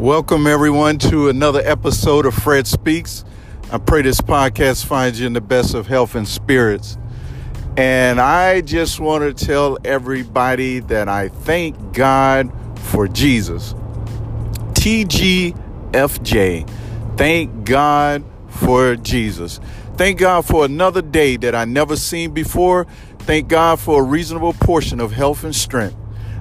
Welcome, everyone, to another episode of Fred Speaks. I pray this podcast finds you in the best of health and spirits. And I just want to tell everybody that I thank God for Jesus. TGFJ. Thank God for Jesus. Thank God for another day that I never seen before. Thank God for a reasonable portion of health and strength.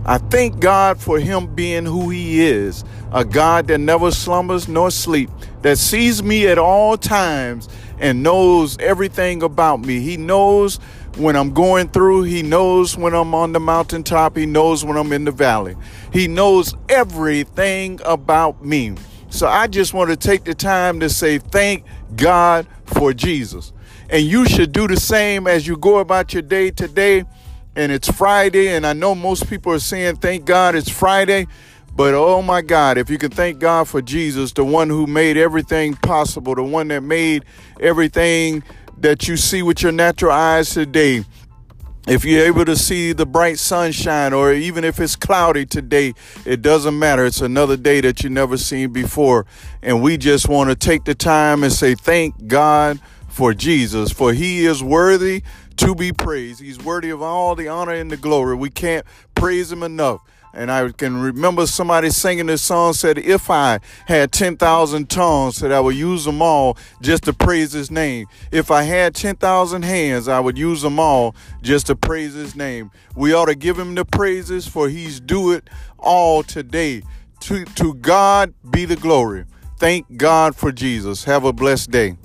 I thank God for Him being who He is a God that never slumbers nor sleep, that sees me at all times and knows everything about me. He knows when I'm going through, He knows when I'm on the mountaintop, He knows when I'm in the valley. He knows everything about me. So I just want to take the time to say thank God for Jesus. And you should do the same as you go about your day today and it's Friday, and I know most people are saying, Thank God it's Friday. But oh my God, if you can thank God for Jesus, the one who made everything possible, the one that made everything that you see with your natural eyes today. If you're able to see the bright sunshine, or even if it's cloudy today, it doesn't matter. It's another day that you never seen before. And we just want to take the time and say, Thank God for Jesus, for he is worthy to be praised. He's worthy of all the honor and the glory. We can't praise him enough. And I can remember somebody singing this song said, If I had 10,000 tongues, said I would use them all just to praise his name. If I had 10,000 hands, I would use them all just to praise his name. We ought to give him the praises for he's do it all today. To, to God be the glory. Thank God for Jesus. Have a blessed day.